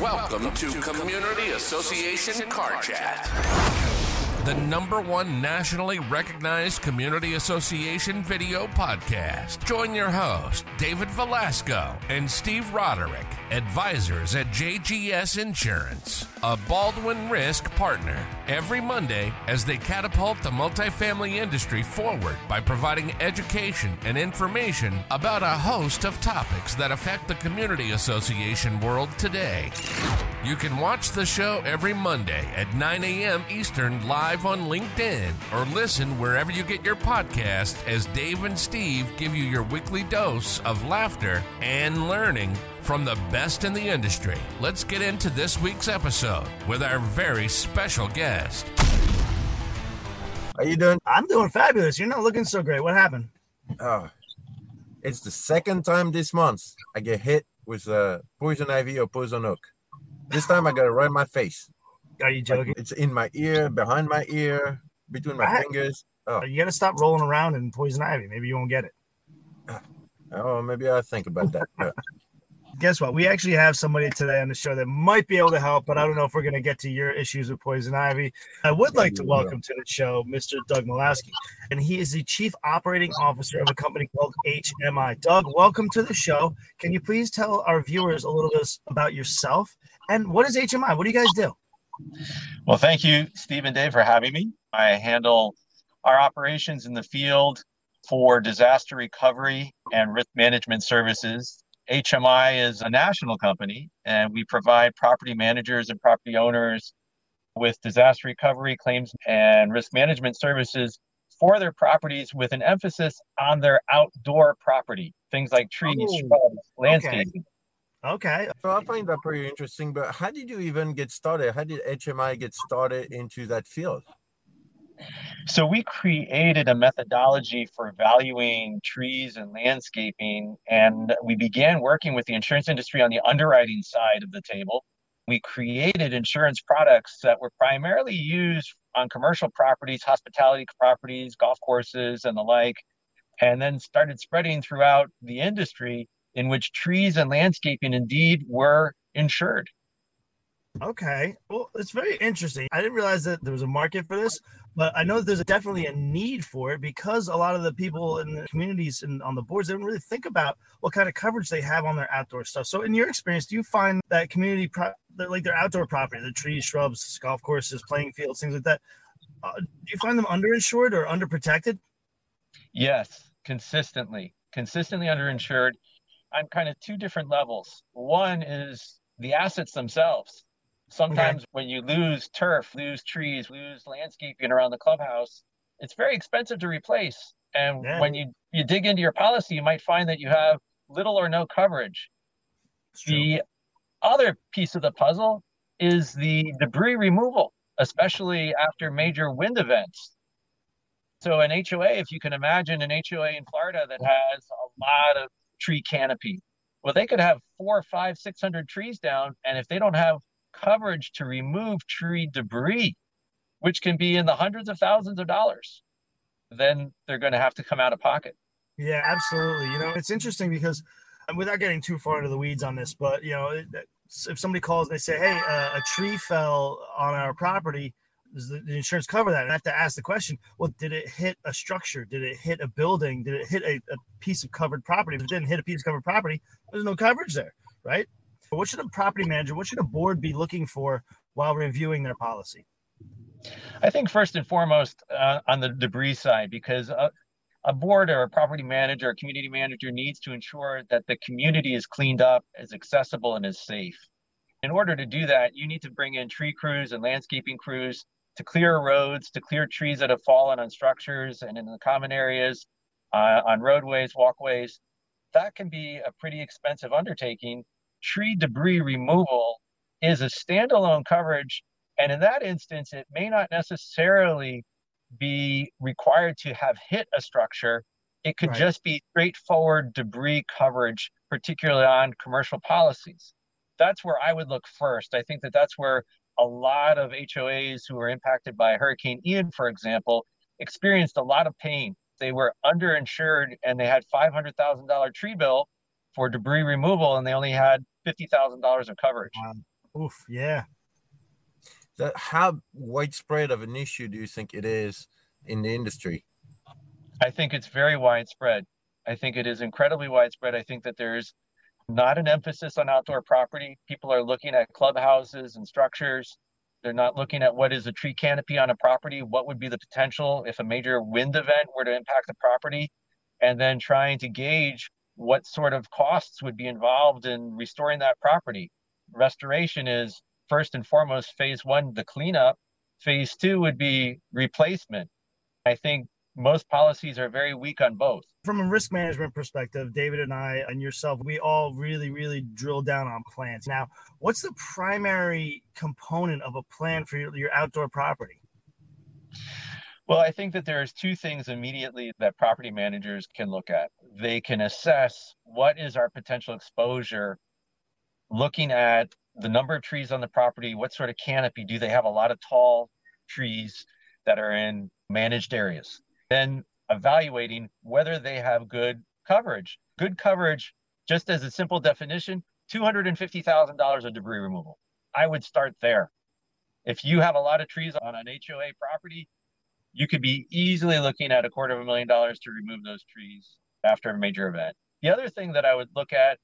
Welcome to Community Association Car Chat. The number one nationally recognized community association video podcast. Join your host, David Velasco and Steve Roderick, advisors at JGS Insurance, a Baldwin Risk partner, every Monday as they catapult the multifamily industry forward by providing education and information about a host of topics that affect the community association world today. You can watch the show every Monday at 9 a.m. Eastern live on LinkedIn or listen wherever you get your podcast as Dave and Steve give you your weekly dose of laughter and learning from the best in the industry. Let's get into this week's episode with our very special guest. How are you doing? I'm doing fabulous. You're not looking so great. What happened? Oh, it's the second time this month I get hit with a poison ivy or poison oak. This time I got it right in my face. Are you joking? It's in my ear, behind my ear, between my What? fingers. Oh, You got to stop rolling around in poison ivy. Maybe you won't get it. oh, maybe I'll think about that. Guess what? We actually have somebody today on the show that might be able to help, but I don't know if we're going to get to your issues with poison ivy. I would like to welcome to the show Mr. Doug Malawsky, and he is the chief operating officer of a company called HMI. Doug, welcome to the show. Can you please tell our viewers a little bit about yourself and what is HMI? What do you guys do? Well, thank you, Steve and Dave, for having me. I handle our operations in the field for disaster recovery and risk management services. HMI is a national company, and we provide property managers and property owners with disaster recovery claims and risk management services for their properties with an emphasis on their outdoor property, things like trees, Oh, shrubs, landscaping. Okay. So I find that pretty interesting. But how did you even get started? How did HMI get started into that field? So we created a methodology for valuing trees and landscaping, and we began working with the insurance industry on the underwriting side of the table. We created insurance products that were primarily used on commercial properties, hospitality properties, golf courses, and the like, and then started spreading throughout the industry in which trees and landscaping indeed were insured. Okay. Well, it's very interesting. I didn't realize that there was a market for this, but I know that there's definitely a need for it because a lot of the people in the communities and on the boards they don't really think about what kind of coverage they have on their outdoor stuff. So, in your experience, do you find that community, pro- like their outdoor property, the trees, shrubs, golf courses, playing fields, things like that, uh, do you find them underinsured or underprotected? Yes, consistently, consistently underinsured on kind of two different levels. One is the assets themselves. Sometimes when you lose turf, lose trees, lose landscaping around the clubhouse, it's very expensive to replace. And Yeah. when you, you dig into your policy, you might find that you have little or no coverage. The other piece of the puzzle is the debris removal, especially after major wind events. So, an HOA, if you can imagine an HOA in Florida that has a lot of tree canopy, well, they could have four, five, six hundred trees down, and if they don't have coverage to remove tree debris, which can be in the hundreds of thousands of dollars, then they're going to have to come out of pocket. Yeah, absolutely. You know, it's interesting because without getting too far into the weeds on this, but you know, if somebody calls and they say, "Hey, uh, a tree fell on our property," does the, the insurance cover that? And I have to ask the question: Well, did it hit a structure? Did it hit a building? Did it hit a, a piece of covered property? If it didn't hit a piece of covered property, there's no coverage there, right? What should a property manager, what should a board be looking for while reviewing their policy? I think first and foremost uh, on the debris side, because a board or a property manager a community manager needs to ensure that the community is cleaned up, is accessible, and is safe. In order to do that, you need to bring in tree crews and landscaping crews to clear roads, to clear trees that have fallen on structures and in the common areas, uh, on roadways, walkways. That can be a pretty expensive undertaking. Tree debris removal is a standalone coverage and in that instance, it may not necessarily be required to have hit a structure. It could Right. just be straightforward debris coverage, particularly on commercial policies. That's where I would look first. I think that that's where a lot of HOAs who were impacted by Hurricane Ian, for example, experienced a lot of pain. They were underinsured and they had $500,000 tree bill for debris removal and they only had $50,000 of coverage. Wow. Oof, yeah. That how widespread of an issue do you think it is in the industry? I think it's very widespread. I think it is incredibly widespread. I think that there's not an emphasis on outdoor property. People are looking at clubhouses and structures. They're not looking at what is a tree canopy on a property, what would be the potential if a major wind event were to impact the property, and then trying to gauge what sort of costs would be involved in restoring that property. Restoration is first and foremost phase one, the cleanup. Phase two would be replacement. I think most policies are very weak on both. From a risk management perspective, David and I and yourself, we all really, really drill down on plans. Now, what's the primary component of a plan for your, your outdoor property? Well, I think that there's two things immediately that property managers can look at. They can assess what is our potential exposure, looking at the number of trees on the property, what sort of canopy, do they have a lot of tall trees that are in managed areas? Then evaluating whether they have good coverage. Good coverage, just as a simple definition, $250,000 of debris removal. I would start there. If you have a lot of trees on an HOA property, you could be easily looking at a quarter of a million dollars to remove those trees after a major event. The other thing that I would look at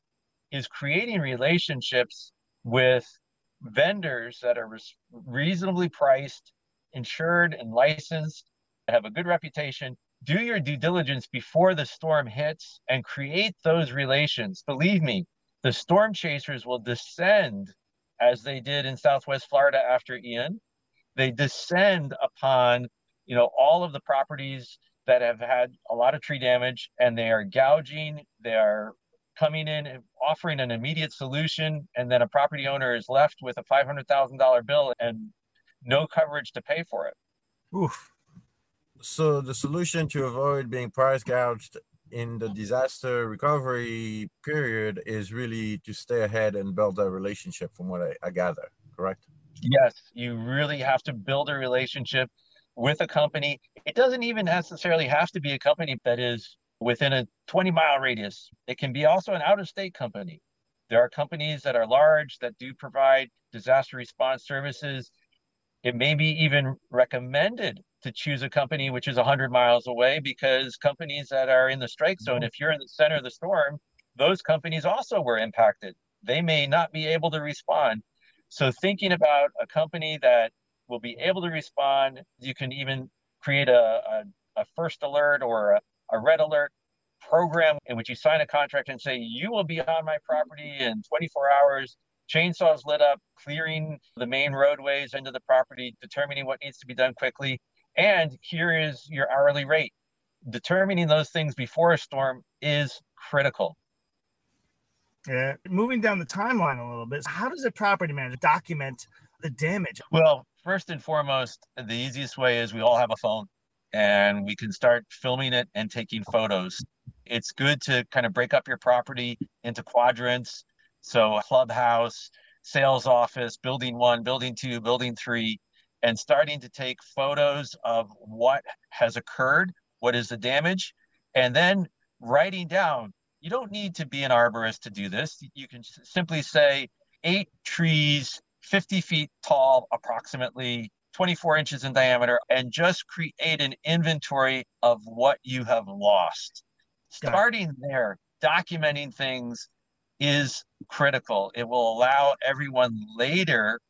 is creating relationships with vendors that are reasonably priced, insured, and licensed have a good reputation, do your due diligence before the storm hits and create those relations. Believe me, the storm chasers will descend as they did in Southwest Florida after Ian. They descend upon, you know, all of the properties that have had a lot of tree damage and they are gouging, they are coming in and offering an immediate solution and then a property owner is left with a $500,000 bill and no coverage to pay for it. Oof so the solution to avoid being price gouged in the disaster recovery period is really to stay ahead and build a relationship from what I, I gather correct? Yes you really have to build a relationship with a company. It doesn't even necessarily have to be a company that is within a 20 mile radius. It can be also an out of state company. There are companies that are large that do provide disaster response services. It may be even recommended to choose a company which is 100 miles away because companies that are in the strike zone, mm-hmm. if you're in the center of the storm, those companies also were impacted. They may not be able to respond. So, thinking about a company that will be able to respond, you can even create a, a, a first alert or a, a red alert program in which you sign a contract and say, You will be on my property in 24 hours chainsaws lit up, clearing the main roadways into the property, determining what needs to be done quickly, and here is your hourly rate. Determining those things before a storm is critical. Yeah. Moving down the timeline a little bit, how does a property manager document the damage? Well, first and foremost, the easiest way is we all have a phone and we can start filming it and taking photos. It's good to kind of break up your property into quadrants. So, a clubhouse, sales office, building one, building two, building three, and starting to take photos of what has occurred, what is the damage, and then writing down. You don't need to be an arborist to do this. You can simply say eight trees, 50 feet tall, approximately 24 inches in diameter, and just create an inventory of what you have lost. Starting there, documenting things is critical. It will allow everyone later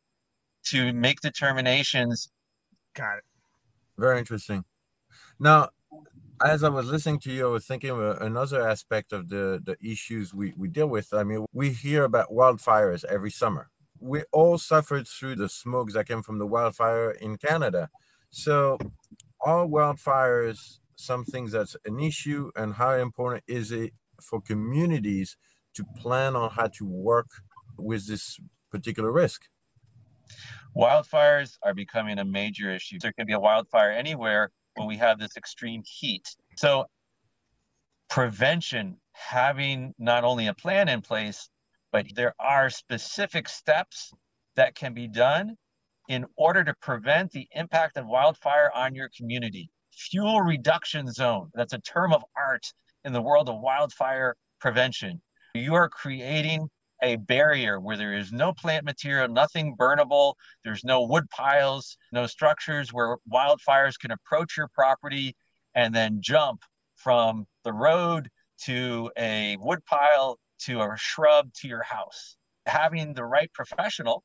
to make determinations. Got it. Very interesting. Now, as I was listening to you, I was thinking of uh, another aspect of the, the issues we, we deal with. I mean, we hear about wildfires every summer. We all suffered through the smokes that came from the wildfire in Canada. So, are wildfires some things that's an issue, and how important is it for communities to plan on how to work with this particular risk? Wildfires are becoming a major issue. There can be a wildfire anywhere when we have this extreme heat. So, prevention, having not only a plan in place, but there are specific steps that can be done in order to prevent the impact of wildfire on your community. Fuel reduction zone, that's a term of art in the world of wildfire prevention. You are creating a barrier where there is no plant material, nothing burnable, there's no wood piles, no structures where wildfires can approach your property and then jump from the road to a wood pile to a shrub to your house. Having the right professional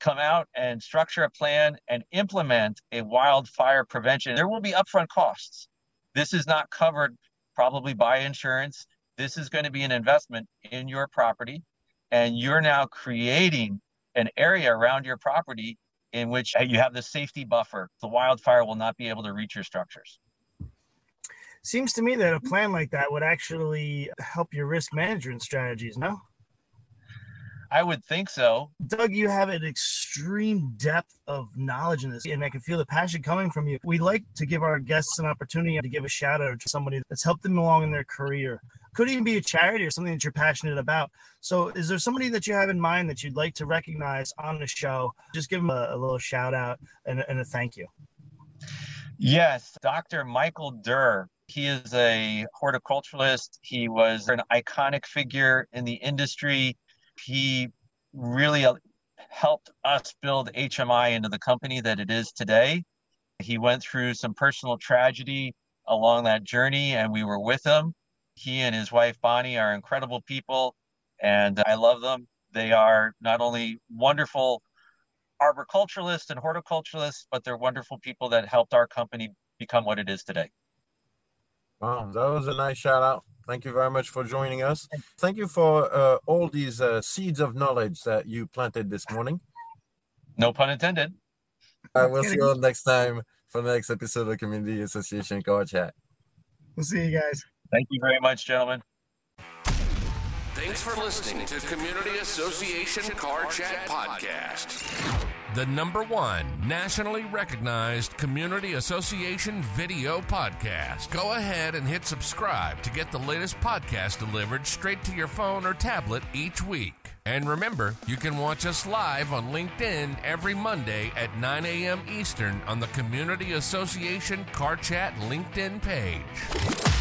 come out and structure a plan and implement a wildfire prevention, there will be upfront costs. This is not covered probably by insurance. This is going to be an investment in your property, and you're now creating an area around your property in which uh, you have the safety buffer. The wildfire will not be able to reach your structures. Seems to me that a plan like that would actually help your risk management strategies, no? I would think so. Doug, you have an extreme depth of knowledge in this, and I can feel the passion coming from you. We like to give our guests an opportunity to give a shout out to somebody that's helped them along in their career. Could even be a charity or something that you're passionate about. So, is there somebody that you have in mind that you'd like to recognize on the show? Just give them a, a little shout out and, and a thank you. Yes, Dr. Michael Dirr. He is a horticulturalist. He was an iconic figure in the industry he really helped us build HMI into the company that it is today. He went through some personal tragedy along that journey, and we were with him. He and his wife Bonnie are incredible people, and I love them. They are not only wonderful arboriculturalists and horticulturalists, but they're wonderful people that helped our company become what it is today. Wow, that was a nice shout out. Thank you very much for joining us. Thank you for uh, all these uh, seeds of knowledge that you planted this morning. No pun intended. I will see you all next time for the next episode of Community Association Car Chat. We'll see you guys. Thank you very much, gentlemen. Thanks for listening to Community Association Car Chat Podcast the number one nationally recognized Community Association video podcast. Go ahead and hit subscribe to get the latest podcast delivered straight to your phone or tablet each week. And remember, you can watch us live on LinkedIn every Monday at 9 a.m. Eastern on the Community Association Car Chat LinkedIn page.